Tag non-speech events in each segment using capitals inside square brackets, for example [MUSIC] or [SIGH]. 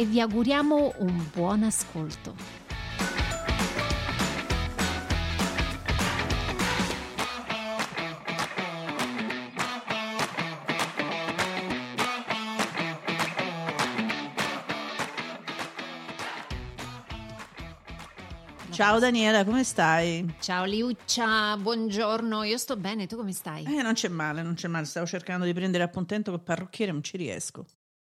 e vi auguriamo un buon ascolto. Ciao Daniela, come stai? Ciao Liuccia, buongiorno, io sto bene, tu come stai? Eh, non c'è male, non c'è male. Stavo cercando di prendere appuntamento col parrucchiere, non ci riesco.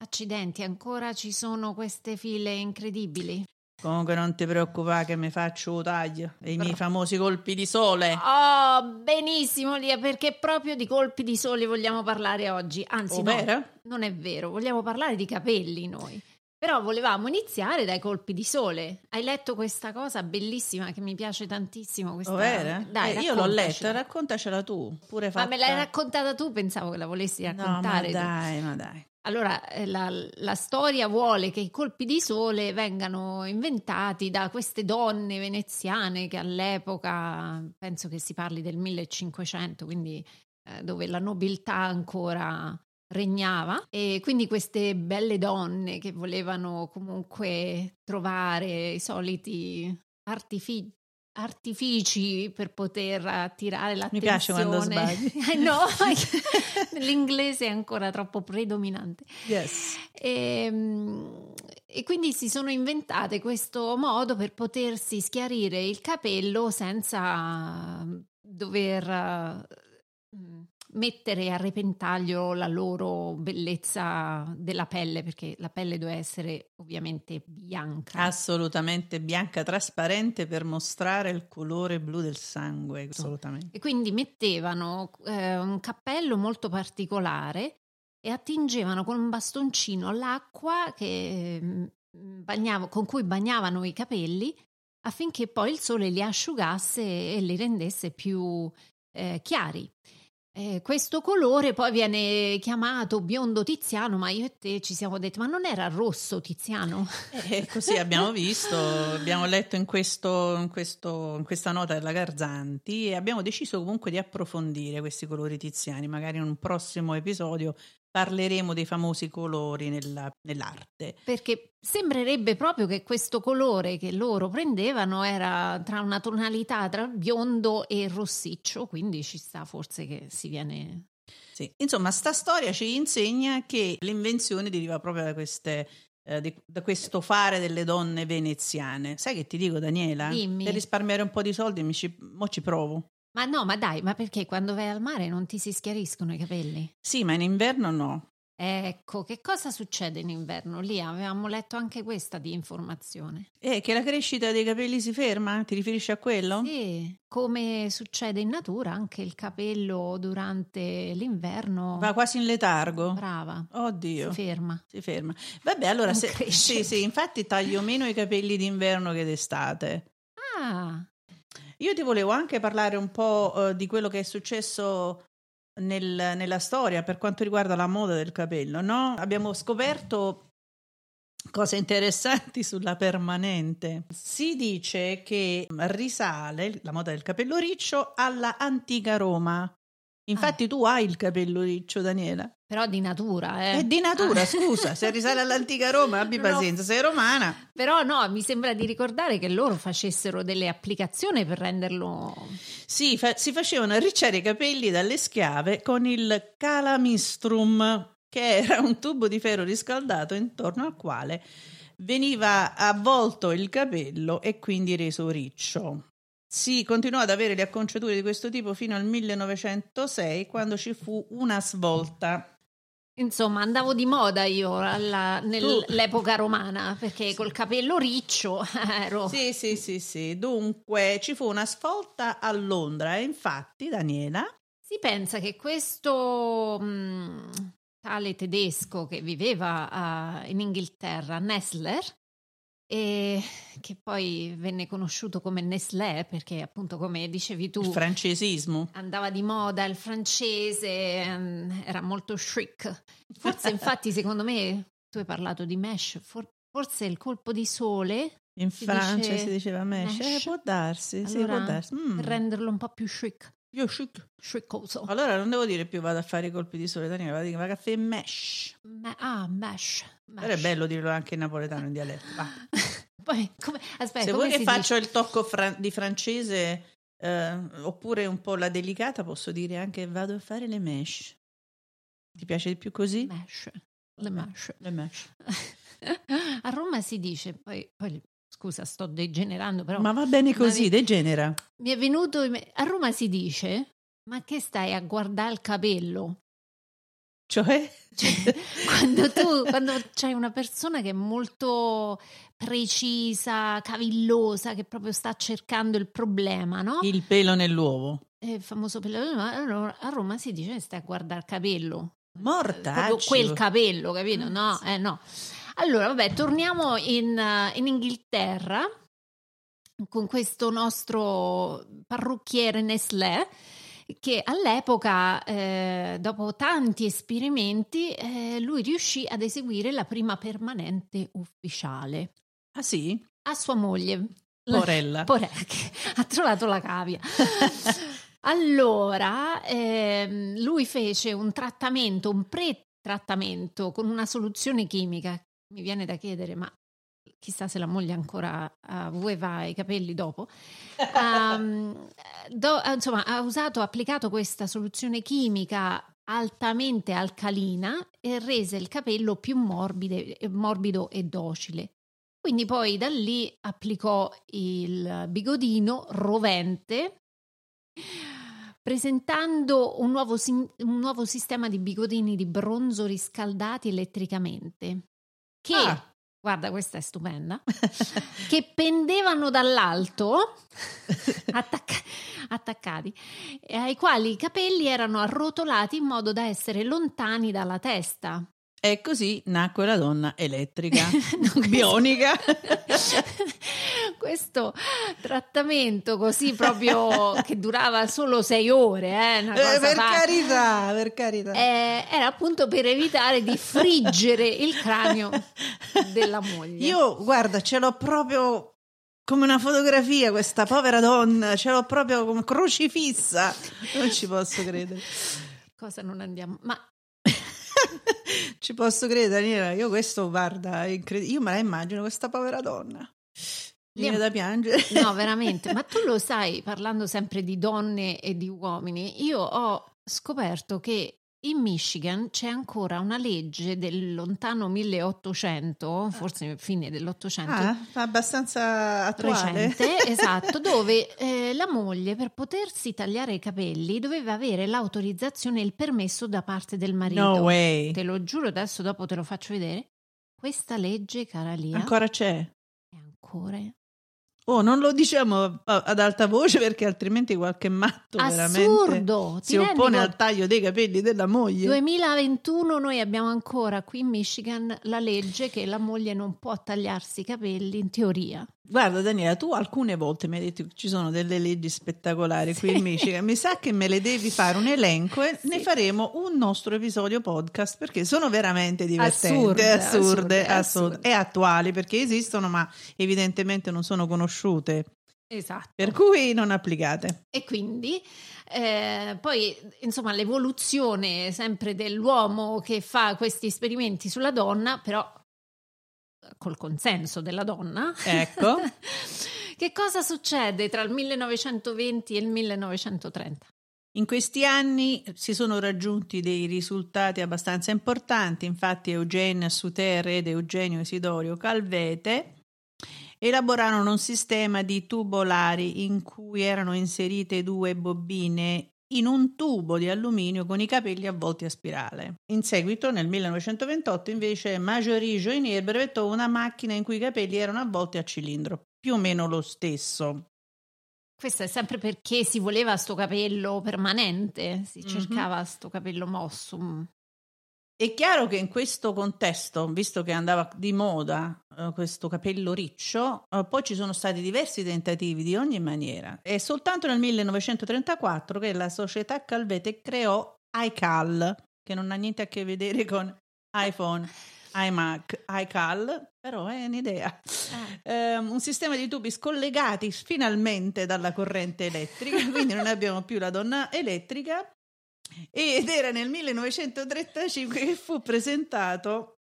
Accidenti, ancora ci sono queste file incredibili. Comunque non ti preoccupare che mi faccio taglio e i miei famosi colpi di sole. Oh, benissimo Lia, perché proprio di colpi di sole vogliamo parlare oggi. Anzi, Oh, no, non è vero, vogliamo parlare di capelli noi. Però volevamo iniziare dai colpi di sole. Hai letto questa cosa bellissima che mi piace tantissimo? Questa... Oh, vero? Dai, Eh, io l'ho letta, raccontacela. tu. Pure Ma fatta... me l'hai raccontata tu, pensavo che la volessi No, ma raccontare. tu. dai, ma dai. Allora, eh, la, la storia vuole che i colpi di sole vengano inventati da queste donne veneziane che all'epoca, penso che si parli del 1500, quindi eh, dove la nobiltà ancora regnava. E quindi queste belle donne che volevano comunque trovare i soliti artifici artifici per poter attirare Mi l'attenzione. piace quando sbagli. [LAUGHS] Eh no, [LAUGHS] l'inglese è ancora troppo predominante. Yes. E, mm, e quindi si sono inventate questo modo per potersi schiarire il capello senza dover mettere a repentaglio la loro bellezza della pelle, perché la pelle deve essere ovviamente bianca. Assolutamente bianca, trasparente per mostrare il colore blu del sangue. Assolutamente. E quindi mettevano eh, un cappello molto particolare e attingevano con un bastoncino l'acqua che, mm, bagnava- con cui bagnavano i capelli affinché poi il sole li asciugasse e li rendesse più eh, chiari. Eh, questo colore poi viene chiamato biondo tiziano, ma io e te ci siamo detti: ma non era rosso tiziano? E [LAUGHS] così abbiamo visto, abbiamo letto in, questo, in, questo, in questa nota della Garzanti e abbiamo deciso comunque di approfondire questi colori tiziani. Magari in un prossimo episodio parleremo dei famosi colori nella- nell'arte. Perché sembrerebbe proprio che questo colore che loro prendevano era tra una tonalità tra biondo e rossiccio, quindi ci sta forse che si viene. Sì. Insomma, sta storia ci insegna che l'invenzione deriva proprio da, queste, eh, di- da questo fare delle donne veneziane. Sai che ti dico, Daniela? Dimmi. Per risparmiare un po' di soldi, mi ci, mo ci provo. Ma no, ma dai, ma perché quando vai al mare non ti si schiariscono i capelli? Sì, ma in inverno no. Ecco, che cosa succede in inverno? Lì avevamo letto anche questa di informazione. E che la crescita dei capelli si ferma? Ti riferisci a quello? Sì, come succede in natura, anche il capello durante l'inverno Va quasi in letargo. brava, Oddio. si ferma. Si ferma. Vabbè, allora se, sì, sì, infatti taglio meno i capelli d'inverno che d'estate. Ah, Io ti volevo anche parlare un po' eh, di quello che è successo nel- nella storia per quanto riguarda la moda del capello, no? Abbiamo scoperto cose interessanti [LAUGHS] sulla permanente. Si dice che risale la moda del capello riccio alla antica Roma. Infatti tu hai il capello riccio, Daniela. Però di natura, eh. È di natura, Ah. scusa, se risale all'antica Roma, abbi [LAUGHS] ho- pazienza, sei romana. Però no, mi sembra di ricordare che loro facessero delle applicazioni per renderlo... Sì, fa- si facevano arricciare i capelli dalle schiave con il calamistrum, che era un tubo di ferro riscaldato intorno al quale veniva avvolto il capello e quindi reso riccio. Si continuò ad avere le acconciature di questo tipo fino al 1906, quando ci fu una svolta. Insomma, andavo di moda io alla- nell'epoca romana, perché col capello riccio [LAUGHS] ero... Sì, sì, sì, sì. Dunque ci fu una svolta a Londra e infatti, Daniela, Si pensa che questo, mh, tale tedesco che viveva uh, in Inghilterra, Nestler, e che poi venne conosciuto come Nestlé perché appunto come dicevi tu il francesismo andava di moda il francese um, era molto chic forse infatti [LAUGHS] secondo me tu hai parlato di mesh for, forse il colpo di sole in Francia si diceva mesh, mesh. Eh, può darsi, allora, sì, può darsi. Mm. per renderlo un po' più chic io chic. Chicoso. Allora non devo dire più vado a fare i colpi di sole, Daniele, vado a dire vado a fare mesh. Me- ah, mesh. mesh. Però è bello dirlo anche in napoletano in dialetto. [LAUGHS] Poi, come, aspetta, Se vuoi che faccio dice? il tocco fra- di francese eh, oppure un po' la delicata, posso dire anche vado a fare le mesh. Ti piace di più così? Mesh. Le mesh. Le mesh. [LAUGHS] a Roma si dice, poi, poi scusa, sto degenerando, però. Ma va bene così, mi, degenera. Mi è venuto. A Roma si dice: Ma che stai a guardare il capello? Cioè? cioè [LAUGHS] quando tu quando c'hai una persona che è molto precisa, cavillosa, che proprio sta cercando il problema, no? Il pelo nell'uovo. Il famoso pelo nell'uovo. A Roma si dice: Stai a guardare il capello. Mortaccio. Proprio quel capello, capito? No, eh no. Allora, vabbè, torniamo in, uh, in Inghilterra con questo nostro parrucchiere Nestlé che all'epoca, eh, dopo tanti esperimenti, eh, lui riuscì ad eseguire la prima permanente ufficiale. Ah sì? A sua moglie. Porella. [LAUGHS] Porella che ha trovato la cavia. [LAUGHS] allora, ehm, lui fece un trattamento, un pre-trattamento con una soluzione chimica mi viene da chiedere, ma chissà se la moglie ancora aveva i capelli dopo, um, do, insomma ha usato, applicato questa soluzione chimica altamente alcalina e rese il capello più morbide, morbido e docile. Quindi poi da lì applicò il bigodino rovente presentando un nuovo, un nuovo sistema di bigodini di bronzo riscaldati elettricamente che, ah. guarda questa è stupenda, [LAUGHS] che pendevano dall'alto, attacca- attaccati, ai quali i capelli erano arrotolati in modo da essere lontani dalla testa. E così nacque la donna elettrica, [LAUGHS] no, bionica. [LAUGHS] questo trattamento così proprio che durava solo sei ore, eh, eh, per carità, per carità. Eh, era appunto per evitare di friggere il cranio della moglie. Io, guarda, ce l'ho proprio come una fotografia questa povera donna, ce l'ho proprio come crocifissa. Non ci posso credere. Cosa non andiamo? Ma [LAUGHS] ci posso credere, Daniela. Io questo, guarda, incred- io me la immagino questa povera donna. Mi viene da piangere. No, veramente. [LAUGHS] Ma tu lo sai, parlando sempre di donne e di uomini, io ho scoperto che in Michigan c'è ancora una legge del lontano 1800, forse fine dell'Ottocento. Ah, abbastanza attuale. Recente, [LAUGHS] esatto, dove eh, la moglie per potersi tagliare i capelli doveva avere l'autorizzazione e il permesso da parte del marito. No way. Te lo giuro, adesso dopo te lo faccio vedere. Questa legge, cara Lia, ancora c'è. È ancora Oh, non lo diciamo ad alta voce perché altrimenti qualche matto Assurdo, si oppone al taglio dei capelli della moglie. 2021 noi abbiamo ancora qui in Michigan la legge che la moglie non può tagliarsi i capelli in teoria. Guarda Daniela, tu alcune volte mi hai detto che ci sono delle leggi spettacolari sì. qui in Michigan, mi sa che me le devi fare un elenco e sì. ne faremo un nostro episodio podcast perché sono veramente divertenti, assurde, assurde, assurde, assurde. e attuali perché esistono ma evidentemente non sono conosciute. Esatto. Per cui non applicate. E quindi eh, poi, insomma, l'evoluzione sempre dell'uomo che fa questi esperimenti sulla donna, però col consenso della donna. Ecco. [LAUGHS] che cosa succede tra il 1920 e il 1930? In questi anni si sono raggiunti dei risultati abbastanza importanti, infatti Eugene Suter ed Eugenio Isidorio Calvete elaborarono un sistema di tubolari in cui erano inserite due bobine in un tubo di alluminio con i capelli avvolti a spirale. In seguito, nel 1928, invece, Marjorie Joynier brevettò una macchina in cui i capelli erano avvolti a cilindro, più o meno lo stesso. Questo è sempre perché si voleva sto capello permanente, si mm-hmm. cercava sto capello mosso. È chiaro che in questo contesto, visto che andava di moda uh, questo capello riccio, uh, poi ci sono stati diversi tentativi di ogni maniera. È soltanto nel 1934 che la società Calvete creò iCal, che non ha niente a che vedere con iPhone [LAUGHS] iMac, iCal, però è un'idea. Eh. Um, un sistema di tubi scollegati finalmente dalla corrente elettrica, quindi non abbiamo più la donna elettrica. Ed era nel 1935 che fu presentato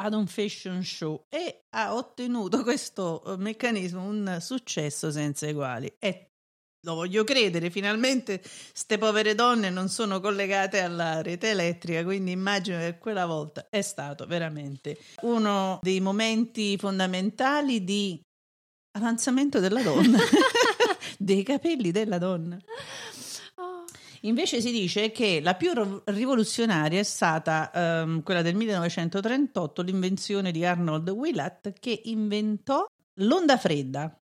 ad un fashion show e ha ottenuto questo eh, meccanismo un successo senza eguali. È lo voglio credere, finalmente queste povere donne non sono collegate alla rete elettrica, quindi immagino che quella volta è stato veramente uno dei momenti fondamentali di avanzamento della donna, [LAUGHS] [LAUGHS] dei capelli della donna. Invece si dice che la più rivoluzionaria è stata um, quella del 1938, l'invenzione di Arnold Willett che inventò l'onda fredda,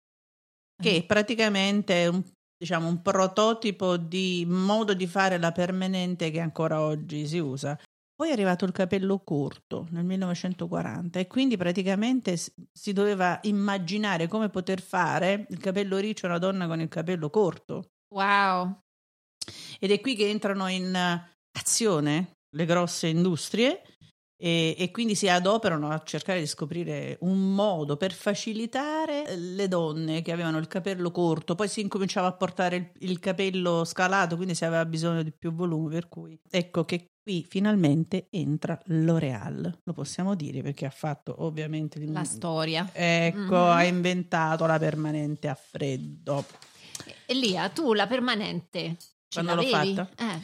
che mm. praticamente è un diciamo, un prototipo di modo di fare la permanente che ancora oggi si usa. Poi è arrivato il capello corto nel 1940 e quindi praticamente si doveva immaginare come poter fare il capello riccio a una donna con il capello corto. Wow! Ed è qui che entrano in azione le grosse industrie e, e, quindi si adoperano a cercare di scoprire un modo per facilitare le donne che avevano il capello corto, poi si incominciava a portare il, il capello scalato, quindi si aveva bisogno di più volume, per cui ecco che qui finalmente entra L'Oreal, lo possiamo dire perché ha fatto ovviamente la storia. Ecco, mm-hmm. ha inventato la permanente a freddo. Elia, tu la permanente ce Quando l'ho fatta? Eh.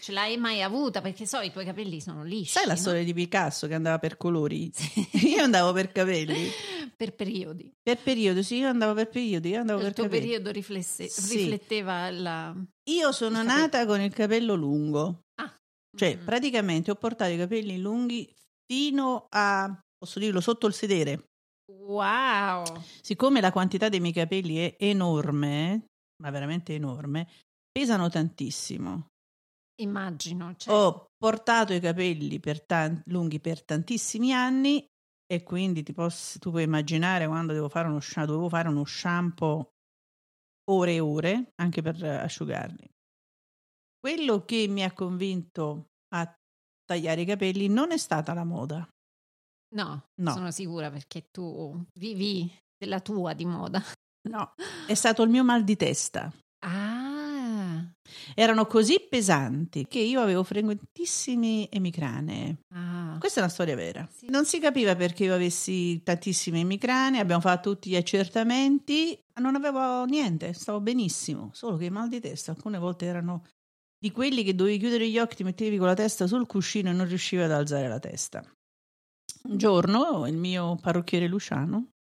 Ce l'hai mai avuta? Perché so i tuoi capelli sono lisci. Sai la no? storia di Picasso che andava per colori? Sì. [LAUGHS] Io andavo per capelli. per periodi. Per periodi, sì, io andavo per periodi. Io andavo il per tuo capelli. periodo riflesse, sì. rifletteva la. Io sono nata con il capello lungo. Ah. Cioè, mm. praticamente ho portato i capelli lunghi fino a, posso dirlo, sotto il sedere. Wow! Siccome la quantità dei miei capelli è enorme, ma veramente enorme, pesano tantissimo. Immagino. Cioè. Ho portato i capelli per tan- lunghi per tantissimi anni e quindi ti posso, tu puoi immaginare quando devo fare uno, dovevo fare uno shampoo ore e ore anche per asciugarli. Quello che mi ha convinto a tagliare i capelli non è stata la moda. No, no. sono sicura perché tu vivi della tua di moda. No, [LAUGHS] è stato il mio mal di testa. Ah erano così pesanti che io avevo frequentissime emicrane. Ah. Questa è una storia vera. Sì. Non si capiva perché io avessi tantissime emicrane, abbiamo fatto tutti gli accertamenti, non avevo niente, stavo benissimo, solo che i mal di testa alcune volte erano di quelli che dovevi chiudere gli occhi, ti mettevi con la testa sul cuscino e non riuscivi ad alzare la testa. Un giorno il mio parrucchiere Luciano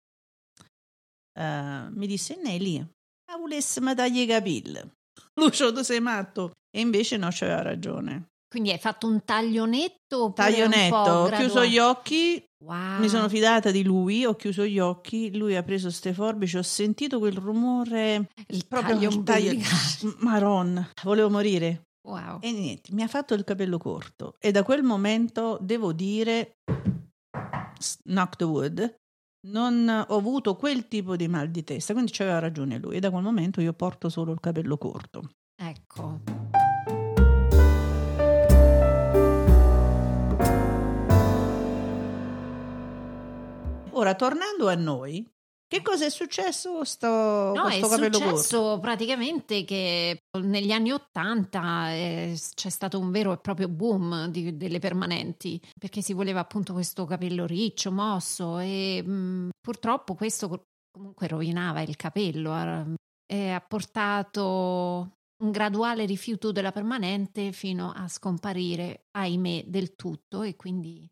uh, mi disse: Nelly, a volessimo tagli i capelli. [LAUGHS] Lucio, tu sei matto. E invece no, c'aveva ragione. Quindi hai fatto un taglio netto? Taglio netto, ho chiuso gli occhi, wow. mi sono fidata di lui, ho chiuso gli occhi, lui ha preso ste forbici, ho sentito quel rumore, il proprio taglio, taglio [LAUGHS] Maron, volevo morire. Wow. E niente, mi ha fatto il capello corto e da quel momento devo dire, knock the wood, non ho avuto quel tipo di mal di testa, quindi c'aveva ragione lui e da quel momento io porto solo il capello corto. Ecco. Ora, tornando a noi, che cosa è successo sto, no, sto capello corto? È successo praticamente che negli anni Ottanta eh, c'è stato un vero e proprio boom di, delle permanenti perché si voleva appunto questo capello riccio, mosso e mh, mm, purtroppo questo comunque rovinava il capello e ha portato un graduale rifiuto della permanente fino a scomparire, ahimè, del tutto e quindi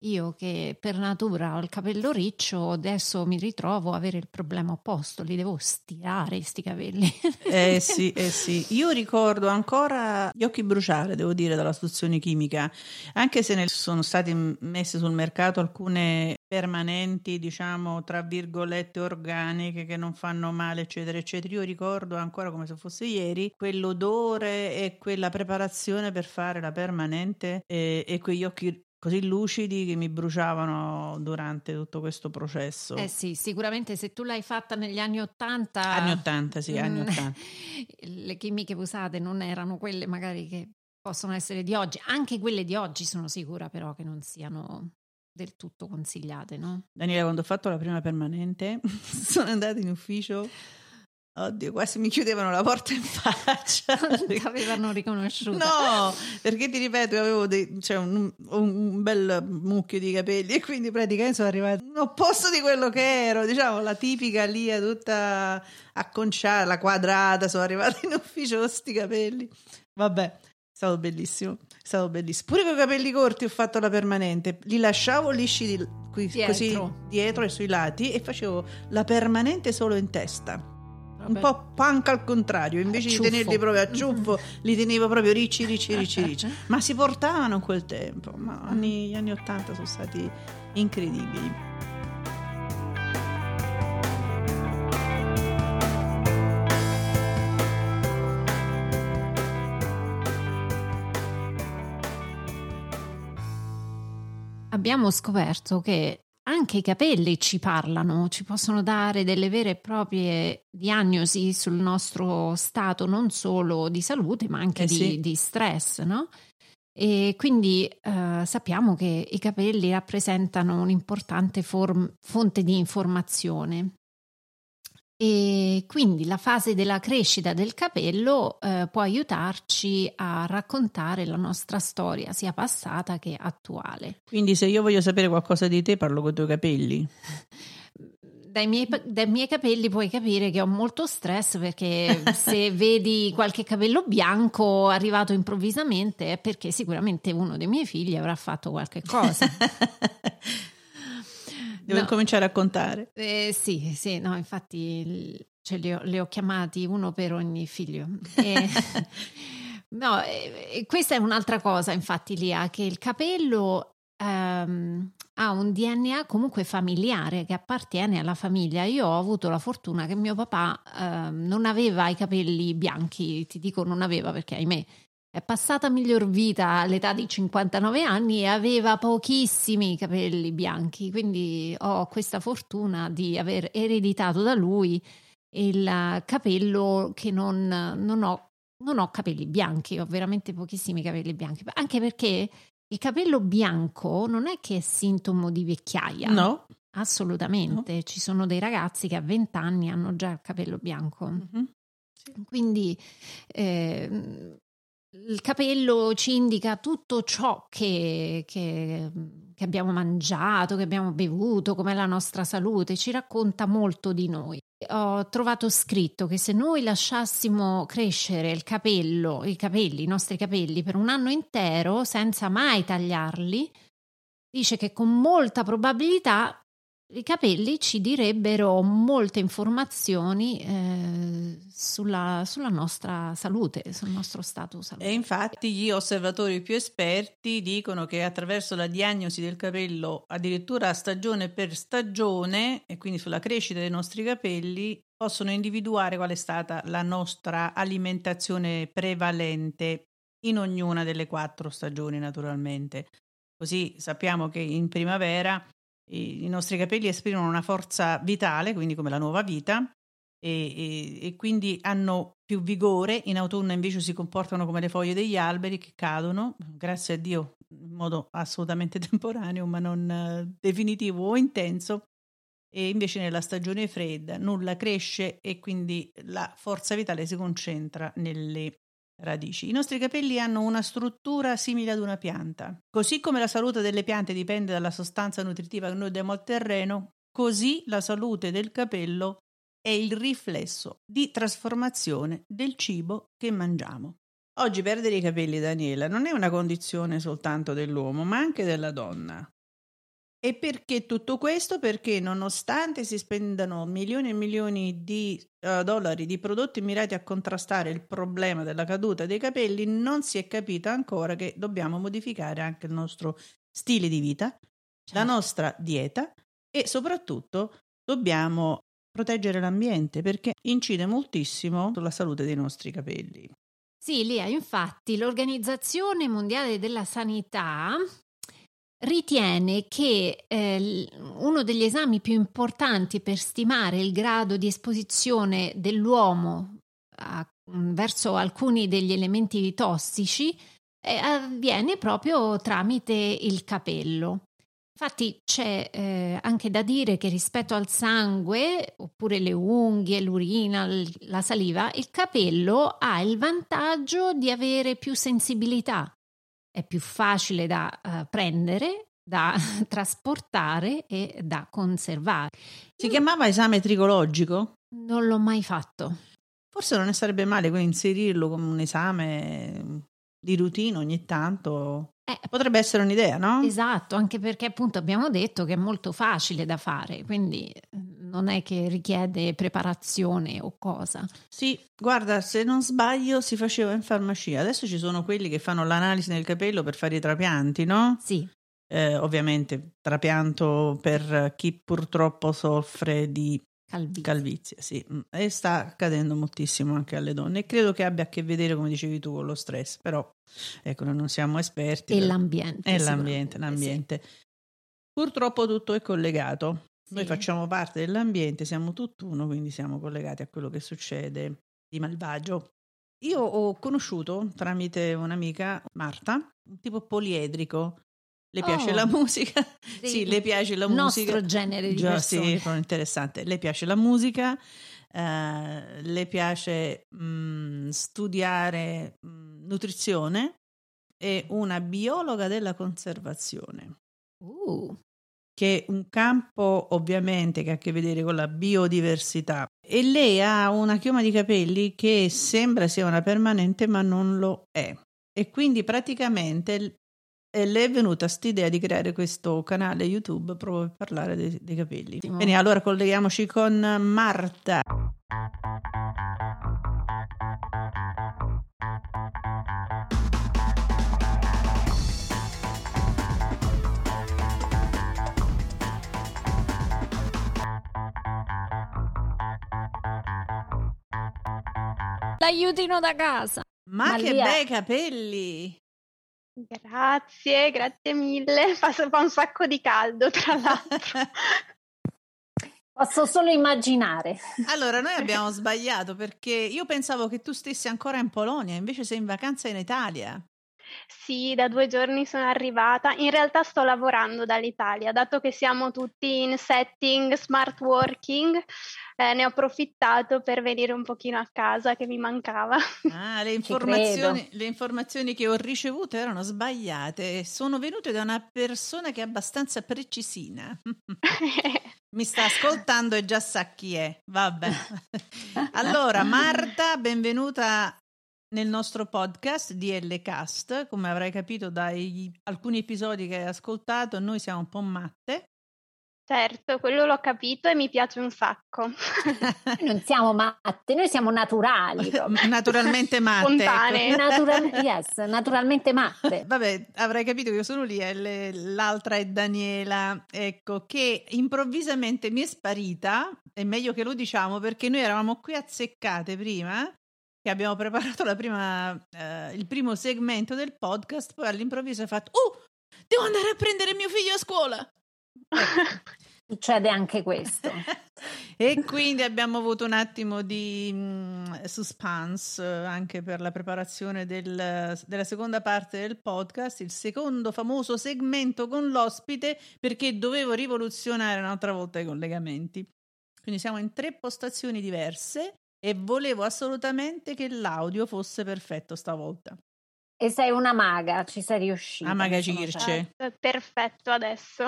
io che per natura ho il capello riccio, adesso mi ritrovo a avere il problema opposto, li devo stirare sti capelli. Eh [LAUGHS] sì, eh sì. Io ricordo ancora gli occhi bruciare, devo dire, dalla soluzione chimica, anche se ne sono state messe sul mercato alcune permanenti, diciamo, tra virgolette, organiche che non fanno male, eccetera, eccetera. Io ricordo ancora come se fosse ieri quell'odore e quella preparazione per fare la permanente e, e quegli occhi così lucidi che mi bruciavano durante tutto questo processo. Eh sì, sicuramente se tu l'hai fatta negli anni 80... Anni 80, sì, anni 80. Mm, [LAUGHS] le chimiche usate non erano quelle magari che possono essere di oggi. Anche quelle di oggi sono sicura però che non siano del tutto consigliate, no? Daniela, quando ho fatto la prima permanente, [LAUGHS] sono andata in ufficio Oddio, quasi mi chiudevano la porta in faccia. [LAUGHS] Ti avevano riconosciuto. No, perché ti ripeto, avevo dei, cioè un, un, bel mucchio di capelli e quindi praticamente sono arrivata all'opposto di quello che ero, diciamo la tipica lì tutta acconciata, la quadrata, sono arrivata in ufficio con sti capelli. Vabbè, è stato bellissimo, è stato bellissimo. Pure con i capelli corti ho fatto la permanente, li lasciavo lisci di, qui, dietro. così dietro e sui lati e facevo la permanente solo in testa un po' punk al contrario, invece di tenerli proprio a ciuffo, li tenevo proprio ricci, ricci, ricci, ricci. Ma si portavano in quel tempo, ma anni, gli anni 80 sono stati incredibili. Abbiamo scoperto che anche i capelli ci parlano, ci possono dare delle vere e proprie diagnosi sul nostro stato non solo di salute ma anche eh di, sì. di, stress, no? E quindi eh, sappiamo che i capelli rappresentano un'importante form- fonte di informazione e quindi la fase della crescita del capello eh, può aiutarci a raccontare la nostra storia, sia passata che attuale. Quindi se io voglio sapere qualcosa di te, parlo con i tuoi capelli. [LAUGHS] Dai miei, dai miei, capelli puoi capire che ho molto stress perché [LAUGHS] se vedi qualche capello bianco arrivato improvvisamente è perché sicuramente uno dei miei figli avrà fatto qualche cosa. [LAUGHS] Devo no. cominciare a contare. Eh, sì, sì, no, infatti cioè, li, ho, li, ho, chiamati uno per ogni figlio. [LAUGHS] E, [LAUGHS] no, e, questa è un'altra cosa, infatti, Lia, che il capello ehm, ha un DNA comunque familiare che appartiene alla famiglia. Io ho avuto la fortuna che mio papà ehm, non aveva i capelli bianchi, ti dico non aveva perché ahimè è passata miglior vita all'età di 59 anni e aveva pochissimi capelli bianchi, quindi ho questa fortuna di aver ereditato da lui il capello che non, non, ho, non ho capelli bianchi, ho veramente pochissimi capelli bianchi, anche perché il capello bianco non è che è sintomo di vecchiaia. No. Assolutamente, no. ci sono dei ragazzi che a 20 anni hanno già il capello bianco. Mm-hmm. Quindi eh, il capello ci indica tutto ciò che, che, che abbiamo mangiato, che abbiamo bevuto, com'è la nostra salute, ci racconta molto di noi. Ho trovato scritto che se noi lasciassimo crescere il capello, i capelli, i nostri capelli per un anno intero senza mai tagliarli, dice che con molta probabilità i capelli ci direbbero molte informazioni eh, sulla, sulla, nostra salute, sul nostro stato salute. E infatti gli osservatori più esperti dicono che attraverso la diagnosi del capello, addirittura stagione per stagione, e quindi sulla crescita dei nostri capelli, possono individuare qual è stata la nostra alimentazione prevalente in ognuna delle quattro stagioni, naturalmente. Così sappiamo che in primavera i, i nostri capelli esprimono una forza vitale, quindi come la nuova vita, e, e, e, quindi hanno più vigore. In autunno invece si comportano come le foglie degli alberi che cadono, grazie a Dio, in modo assolutamente [LAUGHS] temporaneo, ma non uh, definitivo o intenso. E invece nella stagione fredda nulla cresce e quindi la forza vitale si concentra nelle radici. I nostri capelli hanno una struttura simile ad una pianta. Così come la salute delle piante dipende dalla sostanza nutritiva che noi diamo al terreno, così la salute del capello è il riflesso di trasformazione del cibo che mangiamo. Oggi perdere i capelli, Daniela, non è una condizione soltanto dell'uomo, ma anche della donna. E perché tutto questo? Perché nonostante si spendano milioni e milioni di uh, dollari di prodotti mirati a contrastare il problema della caduta dei capelli, non si è capito ancora che dobbiamo modificare anche il nostro stile di vita la nostra dieta e soprattutto dobbiamo proteggere l'ambiente perché incide moltissimo sulla salute dei nostri capelli. Sì, Lia, infatti l'Organizzazione Mondiale della Sanità ritiene che eh, uno degli esami più importanti per stimare il grado di esposizione dell'uomo a, verso alcuni degli elementi tossici eh, avviene proprio tramite il capello. Infatti c'è eh, anche da dire che rispetto al sangue, oppure le unghie, l'urina, la saliva, il capello ha il vantaggio di avere più sensibilità. È più facile da uh, prendere, da [LAUGHS] trasportare e da conservare. Si chiamava esame tricologico? Non l'ho mai fatto. Forse non ne sarebbe male inserirlo come un esame di routine ogni tanto. Eh, Potrebbe essere un'idea, no? Esatto, anche perché appunto abbiamo detto che è molto facile da fare, quindi eh, non è che richiede preparazione o cosa. Sì, guarda, se non sbaglio si faceva in farmacia. Adesso ci sono quelli che fanno l'analisi nel capello per fare i trapianti, no? Sì. Eh, ovviamente trapianto per chi purtroppo soffre di Calvizie. Calvizie, sì. Mm, e sta accadendo moltissimo anche alle donne. E credo che abbia a che vedere, come dicevi tu, con lo stress. Però, ecco, noi non siamo esperti. E l'ambiente. E l'ambiente, l'ambiente. Sì. Purtroppo tutto è collegato. Sì. Noi facciamo parte dell'ambiente, siamo tutt'uno, quindi siamo collegati a quello che succede di malvagio. Io ho conosciuto tramite un'amica, Marta, un tipo poliedrico le piace oh, la musica? Sì, sì, le piace la musica. Il nostro genere di Già, persone. Sì, interessante. Le piace la musica, eh, le piace mh, mm, studiare mh, mm, nutrizione, è una biologa della conservazione. Uh. Che è un campo ovviamente che ha a che vedere con la biodiversità. E lei ha una chioma di capelli che sembra sia una permanente, ma non lo è. E quindi praticamente e le è venuta quest'idea di creare questo canale YouTube proprio per parlare dei, dei capelli. Oh. Bene, allora colleghiamoci con Marta. L'aiutino da casa. Ma, Ma che bei capelli! Grazie, grazie mille. [LAUGHS] Fa, fa un sacco di caldo, tra l'altro. [LAUGHS] Posso solo immaginare. Allora, noi [LAUGHS] abbiamo sbagliato perché io pensavo che tu stessi ancora in Polonia, invece sei in vacanza in Italia. Sì, da due giorni sono arrivata. In realtà sto lavorando dall'Italia, dato che siamo tutti in setting smart working, eh, ne ho approfittato per venire un pochino a casa che mi mancava. Ah, le [LAUGHS] informazioni, le informazioni che ho ricevuto erano sbagliate. Sono venute da una persona che è abbastanza precisina. [LAUGHS] Mi sta ascoltando e già sa chi è. Vabbè. [LAUGHS] Allora, Marta, benvenuta nel nostro podcast DL Cast. Come avrai capito dai alcuni episodi che hai ascoltato, noi siamo un po' matte. Certo, quello l'ho capito e mi piace un sacco. [LAUGHS] non siamo matte, noi siamo naturali. [LAUGHS] Naturalmente matte. Ecco. Spontanee. Ecco. [LAUGHS] Natural, yes, naturalmente matte. Vabbè, avrai capito che io sono lì e l'altra è Daniela, ecco, che improvvisamente mi è sparita, è meglio che lo diciamo perché noi eravamo qui azzeccate prima che abbiamo preparato prima, eh, il primo segmento del podcast, poi all'improvviso ha fatto, oh, devo andare a prendere mio figlio a scuola. [LAUGHS] Succede anche questo. [LAUGHS] e quindi abbiamo avuto un attimo di mh, mm, suspense eh, anche per la preparazione del, della seconda parte del podcast, il secondo famoso segmento con l'ospite perché dovevo rivoluzionare un'altra volta i collegamenti. Quindi siamo in tre postazioni diverse e volevo assolutamente che l'audio fosse perfetto stavolta. E sei una maga, ci sei riuscita. A maga Circe. Perfetto adesso.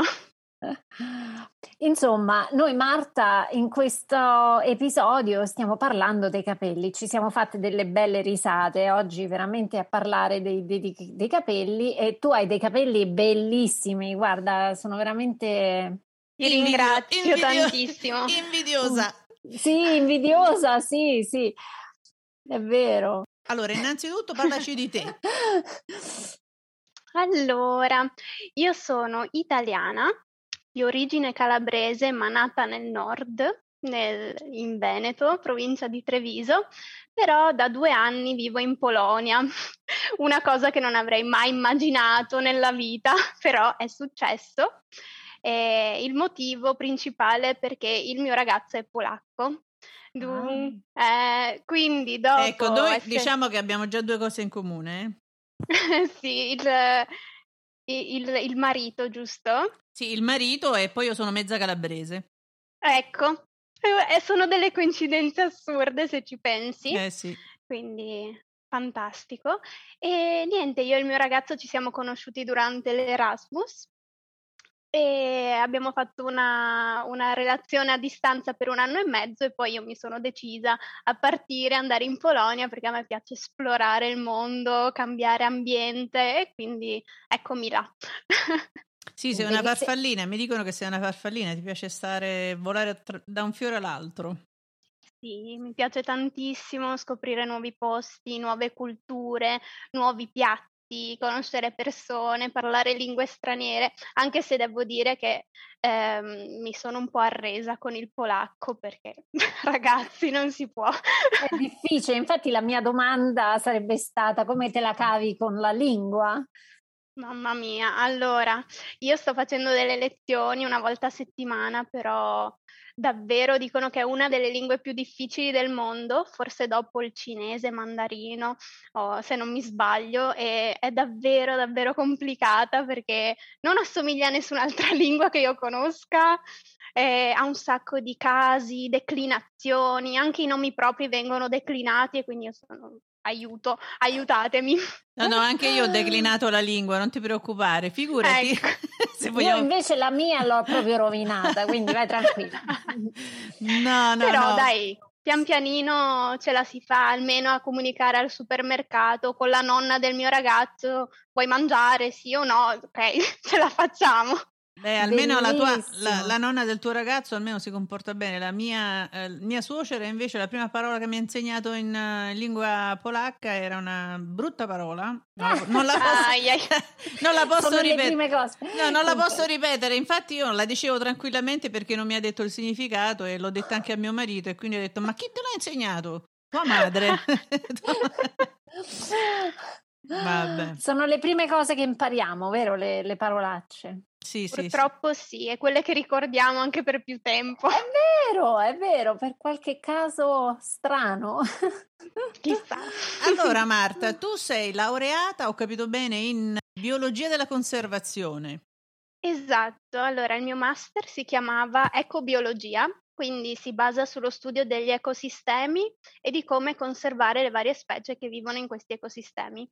[LAUGHS] Insomma, noi Marta in questo episodio stiamo parlando dei capelli, ci siamo fatte delle belle risate oggi veramente a parlare dei, dei, dei capelli e tu hai dei capelli bellissimi, guarda, sono veramente... Ti ringrazio invidio- tantissimo. Invidiosa. Sì, invidiosa, sì, sì, è vero. Allora, innanzitutto parlaci di te. [LAUGHS] Allora, io sono italiana, di origine calabrese ma nata nel nord, nel, in Veneto, provincia di Treviso, però da due anni vivo in Polonia, [LAUGHS] una cosa che non avrei mai immaginato nella vita, [LAUGHS] però è successo. E il motivo principale è perché il mio ragazzo è polacco. Dun- ah. eh, quindi dopo ecco, noi essere... diciamo che abbiamo già due cose in comune. [LAUGHS] sì, il, il, il, marito, giusto? Sì, il marito e poi io sono mezza calabrese. Ecco, e sono delle coincidenze assurde se ci pensi. Eh sì. Quindi fantastico. E niente, io e il mio ragazzo ci siamo conosciuti durante l'Erasmus e abbiamo fatto una, una, relazione a distanza per un anno e mezzo e poi io mi sono decisa a partire, andare in Polonia perché a me piace esplorare il mondo, cambiare ambiente e quindi eccomi là. [LAUGHS] Sì, sei una farfallina, mi dicono che sei una farfallina, ti piace stare, volare tra- da un fiore all'altro. Sì, mi piace tantissimo scoprire nuovi posti, nuove culture, nuovi piatti, conoscere persone, parlare lingue straniere, anche se devo dire che ehm, mi sono un po' arresa con il polacco perché [LAUGHS] ragazzi non si può. È difficile, infatti la mia domanda sarebbe stata come te la cavi con la lingua? Mamma mia, allora io sto facendo delle lezioni una volta a settimana, però davvero dicono che è una delle lingue più difficili del mondo, forse dopo il cinese, mandarino, o se non mi sbaglio, e è davvero, davvero complicata perché non assomiglia a nessun'altra [LAUGHS] lingua che io conosca, eh, ha un sacco di casi, declinazioni, anche i nomi propri vengono declinati e quindi io sono aiuto, aiutatemi. No, no, anche io ho declinato la lingua, non ti preoccupare, figurati. Ecco. [LAUGHS] Se vogliamo... Io invece la mia l'ho proprio rovinata, quindi vai tranquilla. [LAUGHS] No, no, Però no. dai, pian pianino ce la si fa almeno a comunicare al supermercato con la nonna del mio ragazzo, puoi mangiare sì o no, ok, [LAUGHS] ce la facciamo. Beh, almeno la, tua, la, la, nonna del tuo ragazzo almeno si comporta bene. La mia, eh, mia suocera invece la prima parola che mi ha insegnato in uh, lingua polacca era una brutta parola. No, non la posso, [LAUGHS] non la posso ripetere. No, non la posso ripetere. Infatti io la dicevo tranquillamente perché non mi ha detto il significato e l'ho detta anche a mio marito e quindi ho detto ma chi te l'ha insegnato? Tua madre. [LAUGHS] Vabbè. Sono le prime cose che impariamo, vero? Le, le parolacce. Sì, Purtroppo sì, sì, è quelle che ricordiamo anche per più tempo. È vero, è vero, per qualche caso strano. [LAUGHS] Chissà. Allora Marta, tu sei laureata, ho capito bene, in biologia della conservazione. Esatto, allora il mio master si chiamava ecobiologia, quindi si basa sullo studio degli ecosistemi e di come conservare le varie specie che vivono in questi ecosistemi.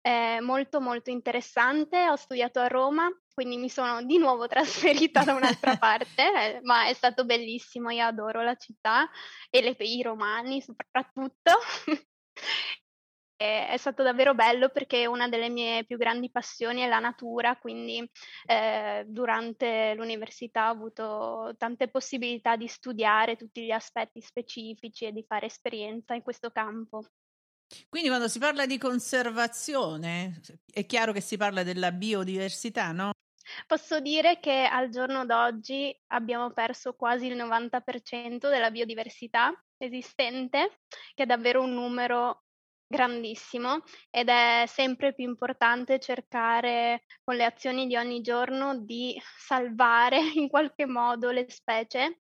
È molto molto interessante, ho studiato a Roma, quindi mi sono di nuovo [LAUGHS] trasferita da un'altra parte, eh, ma è stato bellissimo, io adoro la città e le, i romani soprattutto. [LAUGHS] è stato davvero bello perché una delle mie più grandi passioni è la natura, quindi eh, durante l'università ho avuto tante possibilità di studiare tutti gli aspetti specifici e di fare esperienza in questo campo. Quindi quando si parla di conservazione è chiaro che si parla della biodiversità, no? Posso dire che al giorno d'oggi abbiamo perso quasi il 90% della biodiversità esistente, che è davvero un numero grandissimo ed è sempre più importante cercare con le azioni di ogni giorno di salvare [LAUGHS] in qualche modo le specie.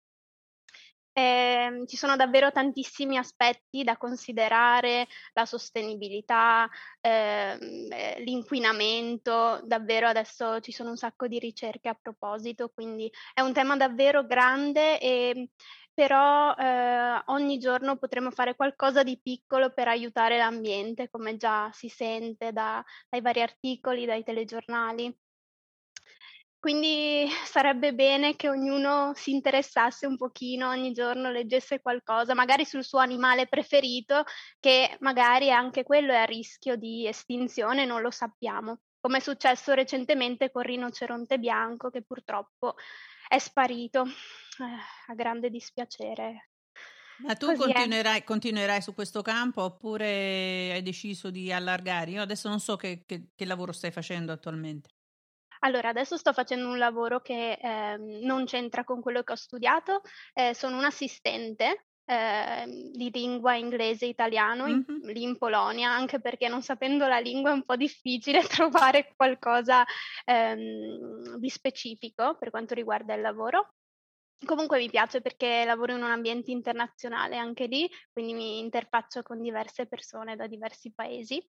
Eh, ci sono davvero tantissimi aspetti da considerare, la sostenibilità, ehm, eh, l'inquinamento, davvero adesso ci sono un sacco di ricerche a proposito, quindi è un tema davvero grande e però eh, ogni giorno potremo fare qualcosa di piccolo per aiutare l'ambiente, come già si sente da, dai vari articoli, dai telegiornali. Quindi sarebbe bene che ognuno si interessasse un pochino ogni giorno, leggesse qualcosa, magari sul suo animale preferito, che magari anche quello è a rischio di estinzione, non lo sappiamo. Come è successo recentemente con rinoceronte bianco, che purtroppo è sparito eh, a grande dispiacere. Ma tu continuerai, continuerai, su questo campo oppure hai deciso di allargare? Io adesso non so che, che, che lavoro stai facendo attualmente. Allora, adesso sto facendo un lavoro che eh, non c'entra con quello che ho studiato, eh, sono un assistente eh, di lingua inglese e italiano in, mm-hmm. lì in Polonia, anche perché non sapendo la lingua è un po' difficile [LAUGHS] trovare qualcosa ehm, di specifico per quanto riguarda il lavoro. Comunque mi piace perché lavoro in un ambiente internazionale anche lì, quindi mi interfaccio con diverse persone da diversi paesi.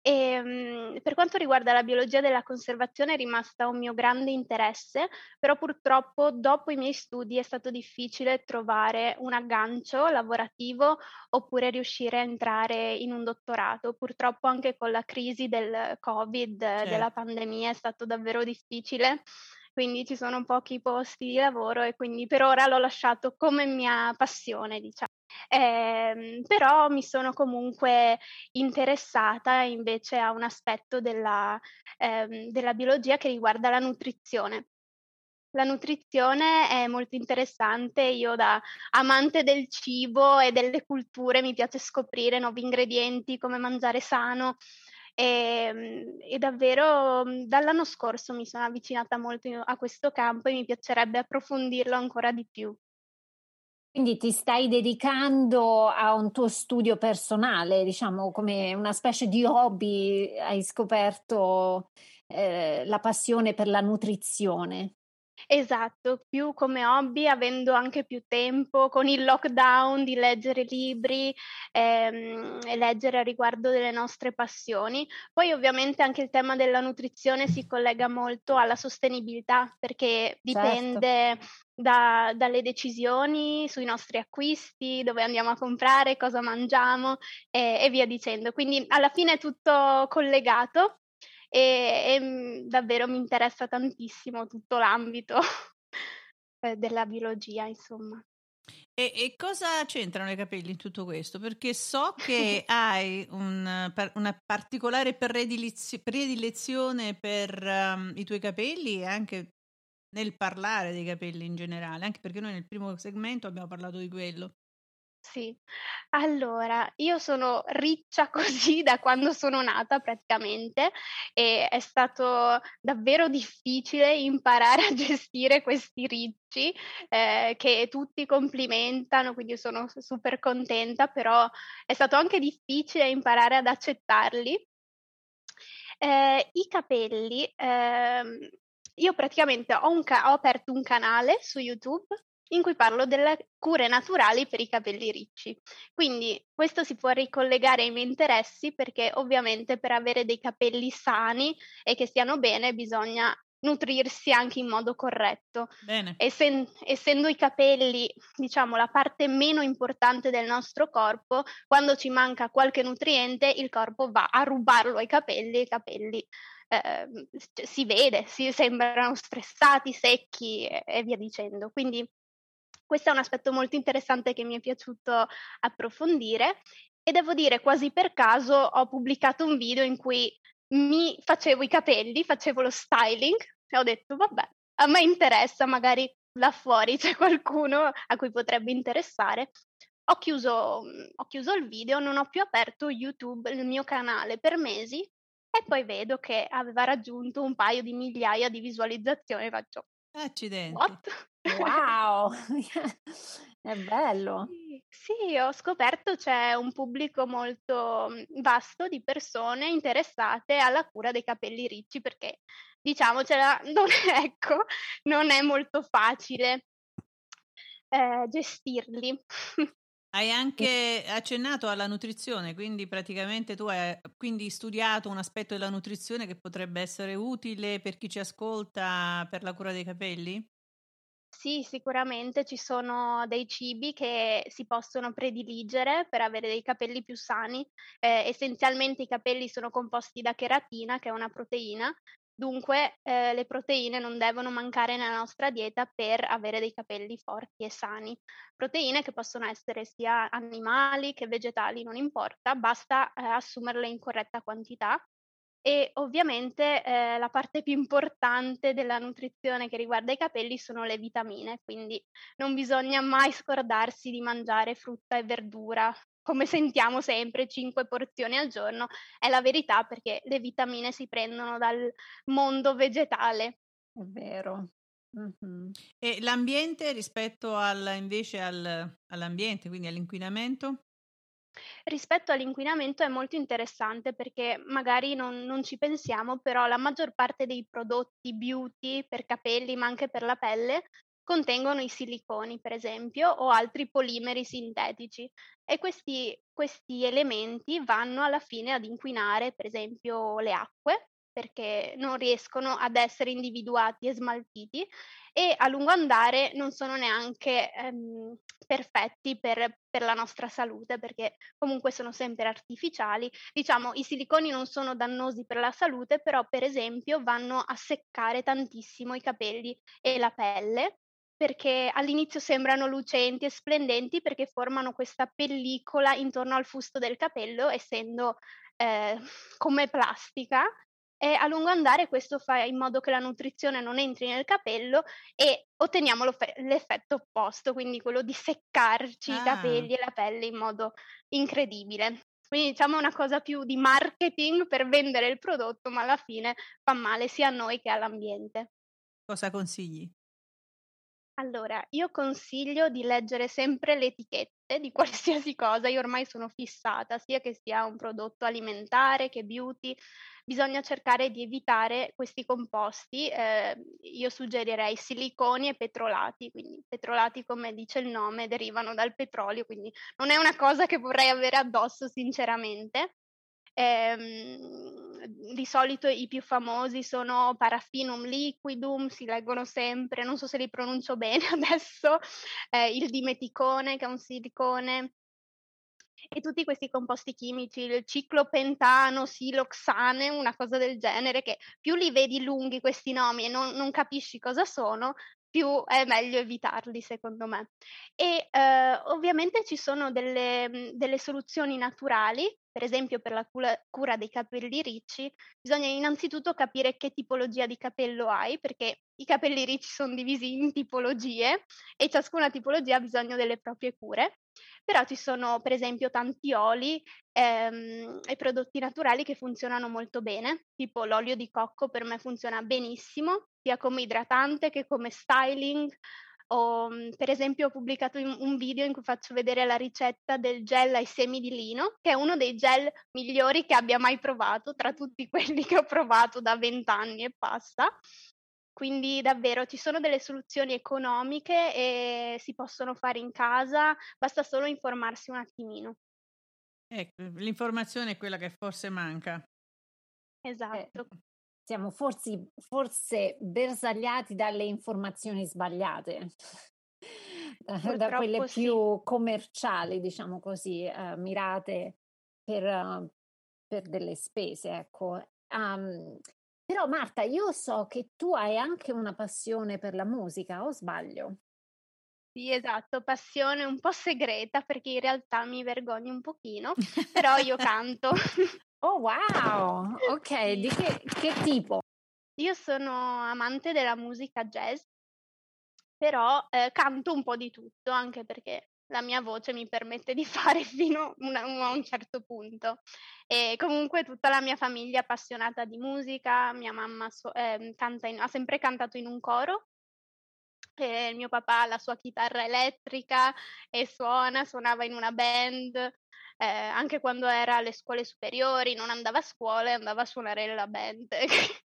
E, ehm, per quanto riguarda la biologia della conservazione è rimasta un mio grande interesse, però purtroppo dopo i miei studi è stato difficile trovare un aggancio lavorativo oppure riuscire a entrare in un dottorato. Purtroppo anche con la crisi del Covid, certo. della pandemia, è stato davvero difficile quindi ci sono pochi posti di lavoro e quindi per ora l'ho lasciato come mia passione, diciamo. Eh, però mi sono comunque interessata invece a un aspetto della, eh, della biologia che riguarda la nutrizione. La nutrizione è molto interessante, io da amante del cibo e delle culture mi piace scoprire nuovi ingredienti, come mangiare sano e, ehm, e davvero dall'anno scorso mi sono avvicinata molto a questo campo e mi piacerebbe approfondirlo ancora di più. Quindi ti stai dedicando a un tuo studio personale, diciamo come una specie di hobby, hai scoperto eh, la passione per la nutrizione. Esatto, più come hobby, avendo anche più tempo con il lockdown di leggere libri ehm, e leggere a riguardo delle nostre passioni. Poi ovviamente anche il tema della nutrizione si collega molto alla sostenibilità perché certo. dipende certo. da, dalle decisioni sui nostri acquisti, dove andiamo a comprare, cosa mangiamo e, e via dicendo. Quindi alla fine è tutto collegato e, e mm, davvero mi interessa tantissimo tutto l'ambito [LAUGHS] eh, della biologia, insomma. E, e, cosa c'entrano i capelli in tutto questo? Perché so che [LAUGHS] hai un, una particolare predilezione per um, i tuoi capelli e anche nel parlare dei capelli in generale, anche perché noi nel primo segmento abbiamo parlato di quello. Sì. Allora, io sono riccia [LAUGHS] così da quando sono nata praticamente e è stato davvero difficile imparare a gestire questi ricci eh, che tutti complimentano, quindi sono super contenta, però è stato anche difficile imparare ad accettarli. Eh, I capelli, ehm, io praticamente ho, ca- ho aperto un canale su YouTube in cui parlo delle cure naturali per i capelli ricci. Quindi questo si può ricollegare ai miei interessi perché ovviamente per avere dei capelli sani e che stiano bene bisogna nutrirsi anche in modo corretto. Essen- essendo i capelli, diciamo, la parte meno importante del nostro corpo, quando ci manca qualche nutriente, il corpo va a rubarlo ai capelli e i capelli eh, si vede, si sembrano stressati, secchi e, e via dicendo. Quindi questo è un aspetto molto interessante che mi è piaciuto approfondire e devo dire quasi per caso ho pubblicato un video in cui mi facevo i capelli, facevo lo styling e ho detto vabbè, a me interessa, magari là fuori c'è qualcuno a cui potrebbe interessare. Ho chiuso, ho chiuso il video, non ho più aperto YouTube, il mio canale per mesi e poi vedo che aveva raggiunto un paio di migliaia di visualizzazioni faccio Accidenti. What? Wow, [LAUGHS] [LAUGHS] è bello. Sì, ho scoperto c'è un pubblico molto mhmm, vasto di persone interessate alla cura dei capelli ricci perché diciamocela, [LAUGHS] non è, ecco, non è molto facile eh, gestirli. Hai anche accennato alla nutrizione, quindi praticamente tu hai quindi studiato un aspetto della nutrizione che potrebbe essere utile per chi ci ascolta per la cura dei capelli? Sì, sicuramente ci sono dei cibi che si possono prediligere per avere dei capelli più sani. Eh, essenzialmente i capelli sono composti da cheratina, che è una proteina, dunque eh, le proteine non devono mancare nella nostra dieta per avere dei capelli forti e sani. Proteine che possono essere sia animali che vegetali, non importa, basta eh, assumerle in corretta quantità e ovviamente eh, la parte più importante della nutrizione che riguarda i capelli sono le vitamine, quindi non bisogna mai scordarsi di mangiare frutta e verdura come sentiamo sempre, 5 porzioni al giorno, è la verità perché le vitamine si prendono dal mondo vegetale. È vero. Mm-hmm. E l'ambiente rispetto al, invece al, all'ambiente, quindi all'inquinamento? Rispetto all'inquinamento è molto interessante perché magari non, non, ci pensiamo, però la maggior parte dei prodotti beauty per capelli, ma anche per la pelle, contengono i siliconi, per esempio, o altri polimeri sintetici. E questi, questi elementi vanno alla fine ad inquinare, per esempio, le acque, perché non riescono ad essere individuati e smaltiti e a lungo andare non sono neanche ehm, perfetti per, per, la nostra salute perché comunque sono sempre artificiali. Diciamo, i siliconi non sono dannosi per la salute, però per esempio vanno a seccare tantissimo i capelli e la pelle perché all'inizio sembrano lucenti e splendenti perché formano questa pellicola intorno al fusto del capello, essendo eh, [LAUGHS] come plastica, e a lungo andare questo fa in modo che la nutrizione non entri nel capello e otteniamo l'effetto opposto, quindi quello di seccarci ah. i capelli e la pelle in modo incredibile. Quindi diciamo una cosa più di marketing per vendere il prodotto, ma alla fine fa male sia a noi che all'ambiente. Cosa consigli? Allora, io consiglio di leggere sempre le etichette di [LAUGHS] qualsiasi cosa, io ormai sono fissata, sia che sia un prodotto alimentare che beauty, bisogna cercare di evitare questi composti. Eh, io suggerirei siliconi e petrolati, quindi petrolati come dice il nome derivano dal petrolio, quindi non è una cosa che vorrei avere addosso sinceramente. Ehm, di solito i più famosi sono Paraffinum liquidum, si leggono sempre, non so se li pronuncio bene [LAUGHS] adesso, eh, il dimeticone che è un silicone, e tutti questi composti chimici, il ciclopentano, siloxane, una cosa del genere, che più li vedi lunghi questi nomi e non, non capisci cosa sono, più è meglio evitarli, secondo me. E eh, ovviamente ci sono delle, delle, soluzioni naturali, per esempio per la cura, dei capelli ricci, bisogna innanzitutto capire che tipologia di capello hai, perché i capelli ricci sono divisi in tipologie e ciascuna tipologia ha bisogno delle proprie cure. Però ci sono per esempio tanti oli ehm, e prodotti naturali che funzionano molto bene, tipo l'olio di cocco per me funziona benissimo, sia come idratante che come styling. O, mhmm, per esempio ho pubblicato un video in cui faccio vedere la ricetta del gel ai semi di lino, che è uno dei gel migliori che abbia mai provato tra tutti [LAUGHS] quelli che ho provato da vent'anni e passa. Quindi davvero ci sono delle soluzioni economiche e si possono fare in casa, basta solo informarsi un attimino. Ecco, l'informazione è quella che forse manca. Esatto. Eh, siamo forse, forse bersagliati dalle informazioni sbagliate, da quelle sì. più commerciali, diciamo così, uh, mirate per, uh, per, delle spese. Ecco. Um, però Marta, io so che tu hai anche una passione per la musica, o sbaglio? Sì, esatto, passione un po' segreta perché in realtà mi vergogno un pochino, [LAUGHS] però io canto. Oh wow, ok, di che, che tipo? Io sono amante della musica jazz, però eh, canto un po' di tutto, anche perché la mia voce mi permette di [LAUGHS] fare fino una, a un certo punto. E comunque tutta la mia famiglia è appassionata di musica, mia mamma so, eh, in, ha sempre cantato in un coro, il mio papà ha la sua chitarra elettrica e suona, suonava in una band, eh, anche quando era alle scuole superiori, non andava a scuola e andava a suonare nella band. [LAUGHS]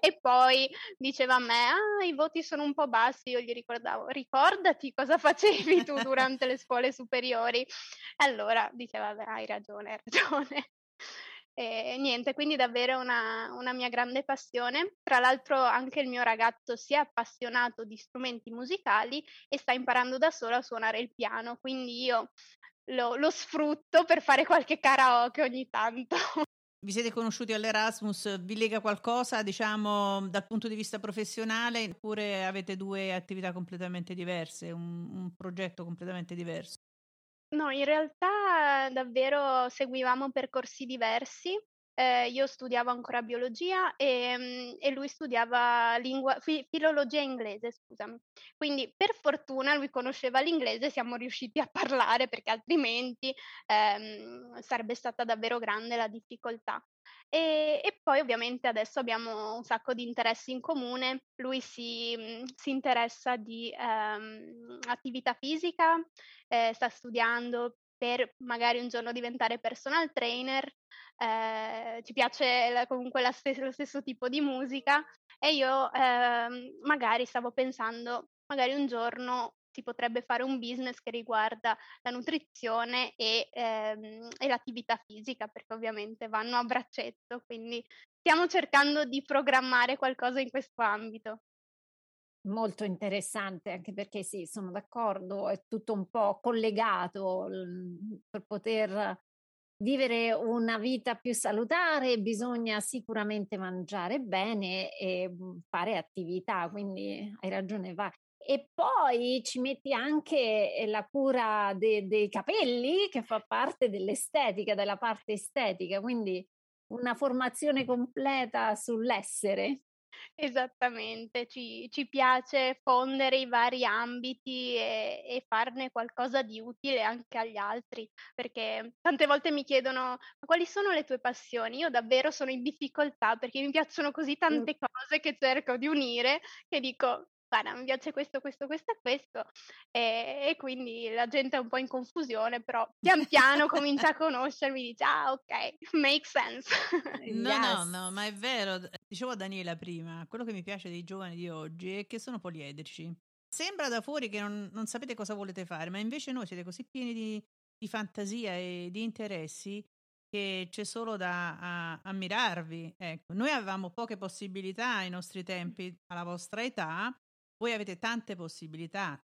e poi diceva a me, ah, i voti sono un po' bassi, io gli ricordavo, ricordati cosa facevi tu durante le scuole superiori. Allora diceva, beh, hai ragione, hai ragione. E niente, quindi davvero una, una mia grande passione. Tra l'altro anche il mio ragazzo si è appassionato di strumenti musicali e sta imparando da solo a suonare il piano, quindi io lo, lo sfrutto per fare qualche karaoke ogni tanto. [LAUGHS] Vi siete conosciuti all'Erasmus? Vi lega qualcosa, diciamo, dal punto di vista professionale oppure avete due attività completamente diverse, un, un progetto completamente diverso? No, in realtà davvero seguivamo percorsi diversi. Eh, io studiavo ancora biologia e, mm, e lui studiava lingua, fi, filologia inglese, scusami. Quindi per fortuna lui conosceva l'inglese siamo riusciti a parlare perché altrimenti ehm, sarebbe stata davvero grande la difficoltà. E, e, poi ovviamente adesso abbiamo un sacco di interessi in comune. Lui si, mm, si interessa di ehm, attività fisica, eh, sta studiando per magari un giorno diventare personal trainer, eh, ci piace comunque stes- lo stesso tipo di musica e io eh, magari stavo pensando, magari un giorno si potrebbe fare un business che riguarda la nutrizione e, ehm, e l'attività fisica, perché ovviamente vanno a braccetto, quindi stiamo cercando di programmare qualcosa in questo ambito molto interessante anche perché sì, sono d'accordo, è tutto un po' collegato per poter vivere una vita più salutare bisogna sicuramente mangiare bene e mhmm, fare attività, quindi hai ragione, va. E poi ci metti anche eh, la cura de- dei capelli che fa parte dell'estetica, della parte estetica, quindi una formazione completa sull'essere. Esattamente, ci, ci piace fondere i vari ambiti e, e, farne qualcosa di utile anche agli altri, perché tante volte mi chiedono quali sono le tue passioni? Io davvero sono in difficoltà perché mi piacciono così tante cose che cerco di unire che dico guarda, mi piace questo, questo, questo e questo, e, e, quindi la gente è un po' in confusione, però pian piano comincia a [LAUGHS] conoscermi, dice, ah ok, make sense. [LAUGHS] no, yes. no, no, ma è vero, dicevo a Daniela prima, quello che mi piace dei giovani di oggi è che sono poliedrici. Sembra da fuori che non, non sapete cosa volete fare, ma invece noi siete così pieni di, di fantasia e di interessi che c'è solo da ammirarvi. Ecco, noi avevamo poche possibilità ai nostri tempi, alla vostra età, voi avete tante possibilità.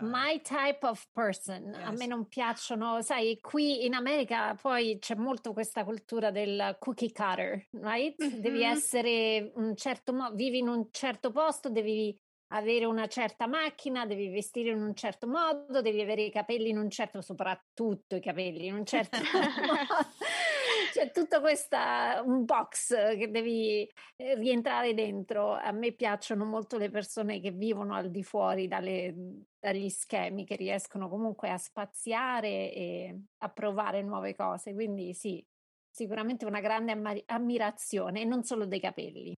My type of person, yes. a me non piacciono, sai, qui in America poi c'è molto questa cultura del cookie cutter, right? Mm-hmm. Devi essere un certo modo, vivi in un certo posto, devi avere una certa macchina, devi vestire in un certo modo, devi avere i capelli in un certo, soprattutto i capelli in un certo [LAUGHS] [LAUGHS] modo. C'è tutto questo un box che devi eh, rientrare dentro. A me piacciono molto le persone che vivono al di fuori dalle, dagli schemi, che riescono comunque a spaziare e a provare nuove cose. Quindi sì, sicuramente una grande ammirazione e non solo dei capelli.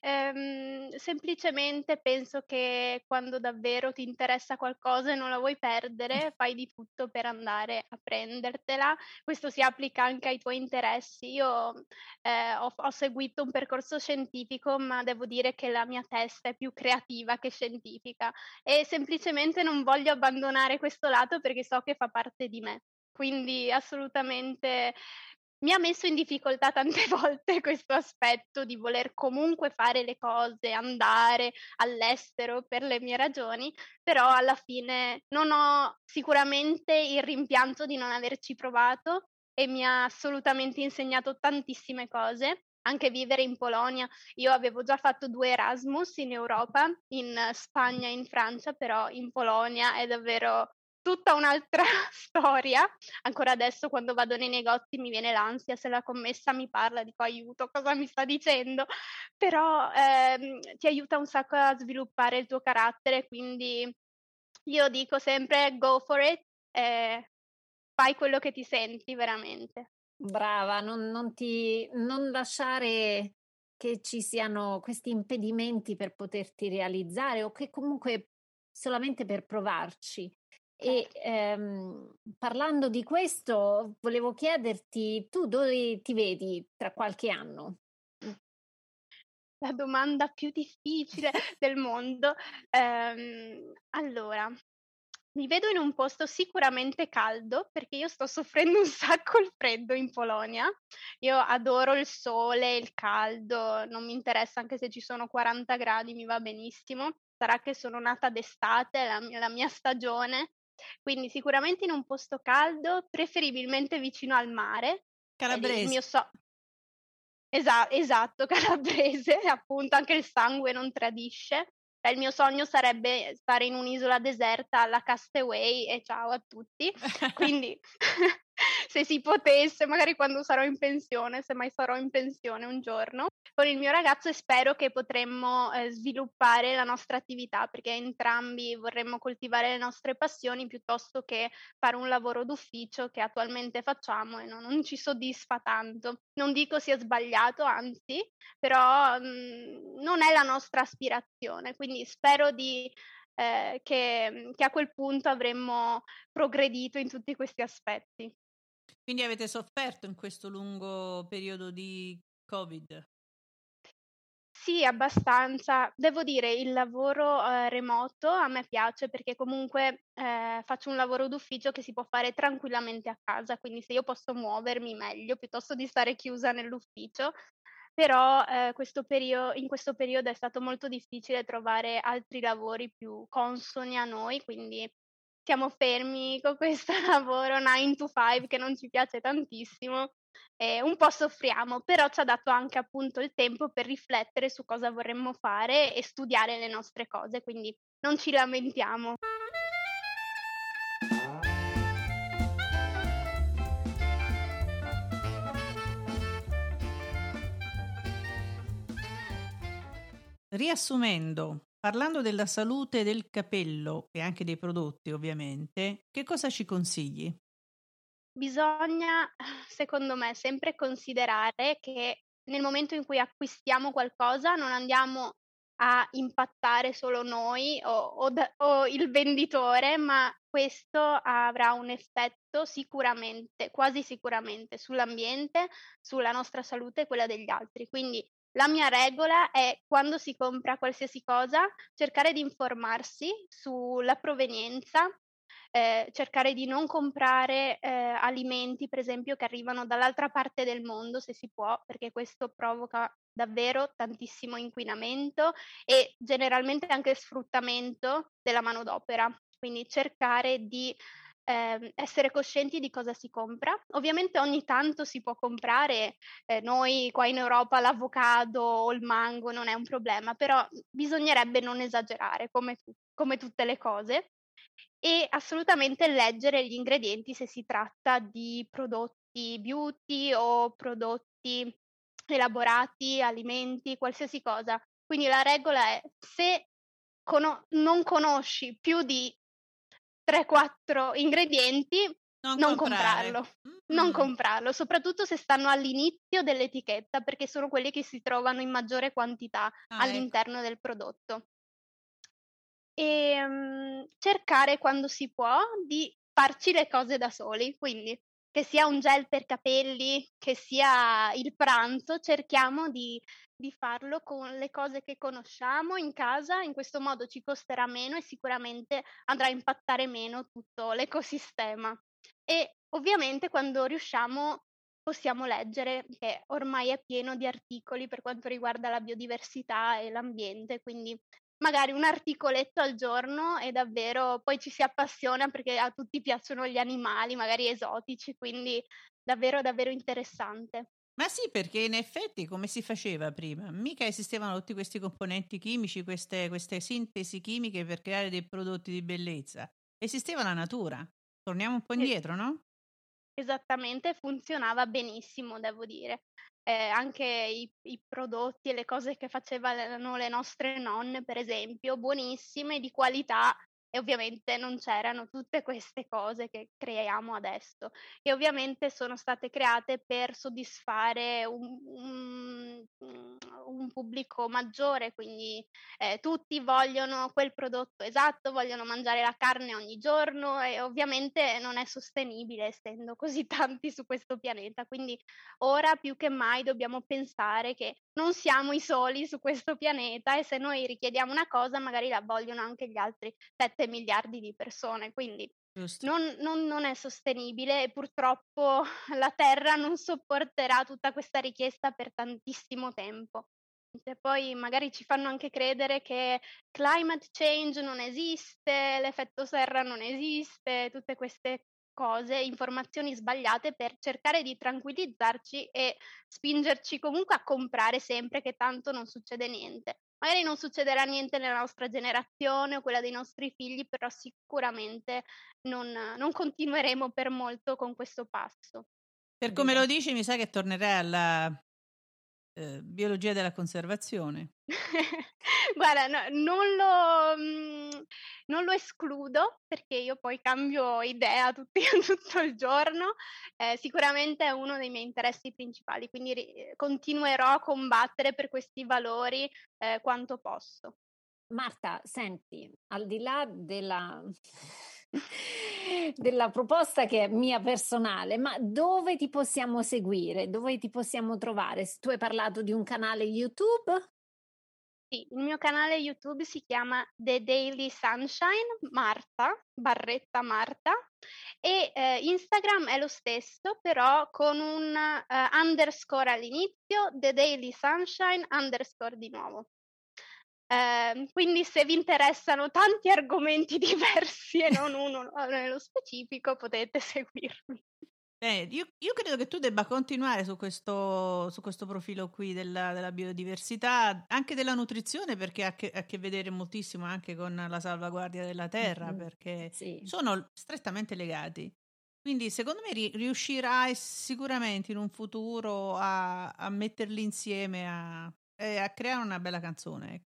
Ehm, semplicemente penso che quando davvero ti interessa qualcosa e non la vuoi perdere, fai di tutto per andare a prendertela. Questo si applica anche ai tuoi interessi. Io eh, ho, ho seguito un percorso scientifico, ma devo dire che la mia testa è più creativa che scientifica e semplicemente non voglio abbandonare questo lato perché so che fa parte di me. Quindi assolutamente mi ha messo in difficoltà [LAUGHS] tante volte questo aspetto di voler comunque fare le cose, andare all'estero per le mie ragioni, però alla fine non ho sicuramente il rimpianto di non averci provato e mi ha assolutamente insegnato tantissime cose. Anche vivere in Polonia, io avevo già fatto due Erasmus in Europa, in Spagna e in Francia, però in Polonia è davvero tutta un'altra [LAUGHS] storia. Ancora adesso quando vado nei negozi mi viene l'ansia se la commessa mi parla, dico aiuto, cosa mi sta dicendo? Però ehm, ti aiuta un sacco a sviluppare il tuo carattere, quindi io dico sempre go for it, eh, fai quello che ti senti veramente. Brava, non, non, ti, non lasciare che ci siano questi impedimenti per poterti realizzare o che comunque solamente per provarci. E certo. ehm, parlando di questo, volevo chiederti, tu dove ti vedi tra qualche anno? La domanda più difficile [LAUGHS] del mondo. Ehm, allora, mi vedo in un posto sicuramente caldo perché io sto soffrendo un sacco il freddo in Polonia. Io adoro il sole, il caldo, non mi interessa anche se ci sono 40 gradi, mi va benissimo. Sarà che sono nata d'estate, la mia, la mia stagione, quindi sicuramente in un posto caldo, preferibilmente vicino al mare. Calabrese. Il mio so- Esa- esatto, [LAUGHS] calabrese, appunto, anche il sangue non tradisce. Il mio sogno sarebbe stare in un'isola deserta alla Castaway e ciao a tutti. [LAUGHS] Quindi se si potesse, magari quando sarò in pensione, se mai sarò in pensione un giorno, con il mio ragazzo e spero che potremmo eh, sviluppare la nostra attività perché entrambi vorremmo coltivare le nostre passioni piuttosto che fare un lavoro d'ufficio che attualmente facciamo e non, non ci soddisfa tanto. Non dico sia sbagliato, anzi, però mh, mhmm, non è la nostra aspirazione, quindi spero di eh, che, che a quel punto avremmo progredito in tutti questi aspetti. Quindi avete sofferto in questo lungo periodo di Covid? Sì, abbastanza. Devo dire, il lavoro eh, remoto a me piace perché comunque eh, faccio un lavoro d'ufficio che si può fare tranquillamente a casa, quindi se io posso muovermi meglio piuttosto di stare chiusa nell'ufficio. Però eh, questo perio- in questo periodo è stato molto difficile trovare altri lavori più consoni a noi, quindi siamo fermi con questo [LAUGHS] lavoro 9 to 5 che non ci piace tantissimo eh, un po' soffriamo, però ci ha dato anche appunto il tempo per riflettere su cosa vorremmo fare e studiare le nostre cose, quindi non ci lamentiamo. Riassumendo, parlando della salute del capello e anche dei prodotti ovviamente, che cosa ci consigli? Bisogna, secondo me, sempre considerare che nel momento in cui acquistiamo qualcosa non andiamo a impattare solo noi o, o, o, il venditore, ma questo avrà un effetto sicuramente, quasi sicuramente, sull'ambiente, sulla nostra salute e quella degli altri. Quindi la mia regola è quando si compra qualsiasi cosa cercare di informarsi sulla provenienza, eh, cercare di non comprare eh, alimenti, per esempio, che arrivano dall'altra parte del mondo, se si può, perché questo provoca davvero tantissimo inquinamento e generalmente anche sfruttamento della manodopera. Quindi cercare di eh, essere coscienti di cosa si compra. Ovviamente ogni tanto si può comprare, eh, noi qua in Europa l'avocado o il mango non è un problema, però bisognerebbe non esagerare come, come tutte le cose e assolutamente leggere gli ingredienti se si tratta di prodotti beauty o prodotti elaborati, alimenti, qualsiasi cosa. Quindi la regola è se cono- non conosci più di 3-4 ingredienti, non, non comprarlo. Mm-hmm. Non comprarlo, soprattutto se stanno all'inizio dell'etichetta, perché sono quelli che si trovano in maggiore quantità ah, ecco. all'interno ecco. del prodotto e um, cercare quando si può di farci le cose da soli, quindi che sia un gel per capelli, che sia il pranzo, cerchiamo di, di farlo con le cose che conosciamo in casa, in questo modo ci costerà meno e sicuramente andrà a impattare meno tutto l'ecosistema. E ovviamente quando riusciamo possiamo leggere che ormai è pieno di articoli per quanto riguarda la biodiversità e l'ambiente, quindi magari un articoletto al giorno e davvero poi ci si appassiona perché a tutti piacciono gli animali, magari esotici, quindi davvero davvero interessante. Ma sì, perché in effetti come si faceva prima? Mica esistevano tutti questi componenti chimici, queste, queste sintesi chimiche per creare dei prodotti di bellezza. Esisteva la natura. Torniamo un po' indietro, no? Esattamente, funzionava benissimo, devo dire eh, anche i, i, prodotti e le cose che facevano le nostre nonne, per esempio, buonissime, di qualità e ovviamente non c'erano tutte queste cose che creiamo adesso. E ovviamente sono state create per soddisfare un, un, un pubblico maggiore, quindi eh, tutti vogliono quel prodotto esatto, vogliono mangiare la carne ogni giorno e ovviamente non è sostenibile essendo così [LAUGHS] tanti su questo pianeta, quindi ora più che mai dobbiamo pensare che non siamo i soli su questo pianeta e se noi richiediamo una cosa magari la vogliono anche gli altri 7 miliardi di persone, quindi non, non, non, è sostenibile e purtroppo [LAUGHS] la Terra non sopporterà tutta questa richiesta per tantissimo tempo. E poi magari ci fanno anche credere che climate change non esiste, l'effetto serra non esiste, tutte queste cose, informazioni sbagliate per cercare di tranquillizzarci e spingerci comunque a comprare sempre che tanto non succede niente. Magari non succederà niente nella nostra generazione o quella dei nostri figli, però sicuramente non, non continueremo per molto con questo passo. Per come lo dici, mi sa che tornerai alla eh, biologia della conservazione. [LAUGHS] Guarda, no, non, lo, mh, mm, non, lo, escludo perché io poi cambio idea [LAUGHS] tutti, tutto il giorno. Eh, sicuramente è uno dei miei interessi principali, quindi ri- continuerò a combattere per questi valori eh, quanto posso. Marta, senti, al di là della [LAUGHS] della proposta che è mia personale, ma dove ti possiamo seguire? Dove ti possiamo trovare? Tu hai parlato di un canale YouTube? Sì, il mio canale YouTube si chiama The Daily Sunshine Marta, barretta Marta, e eh, Instagram è lo stesso, però con un uh, underscore all'inizio, The Daily Sunshine underscore di nuovo. Eh, quindi se vi interessano tanti argomenti [LAUGHS] diversi e non uno nello specifico potete seguirmi. Eh, io, io, credo che tu debba continuare su questo, su questo profilo qui della, della, biodiversità, anche della nutrizione, perché ha, che, ha che vedere moltissimo anche con la salvaguardia della terra, mm-hmm. perché sì. sono strettamente legati. Quindi secondo me riuscirai sicuramente in un futuro a, a metterli insieme, a, a creare una bella canzone.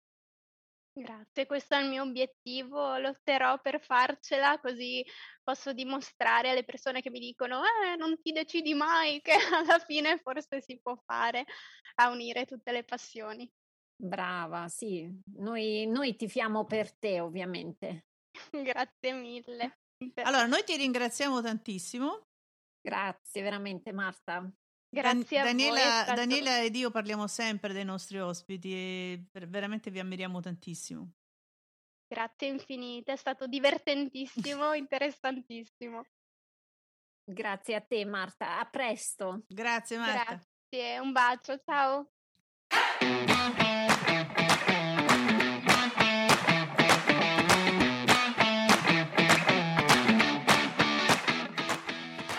Grazie, questo è il mio obiettivo, lotterò per farcela così posso dimostrare alle persone che mi dicono eh, non ti decidi mai [LAUGHS] che alla fine forse si può fare a unire tutte le passioni. Brava, sì, noi, noi tifiamo per te ovviamente. [LAUGHS] Grazie mille. Allora, noi ti ringraziamo tantissimo. Grazie veramente Marta. Grazie Dan- Daniela, stato... Daniela, ed io parliamo sempre dei nostri ospiti e veramente vi ammiriamo tantissimo. Grazie infinite, è stato divertentissimo, [LAUGHS] interessantissimo. Grazie a te Marta, a presto. Grazie Marta. Grazie, un bacio, ciao.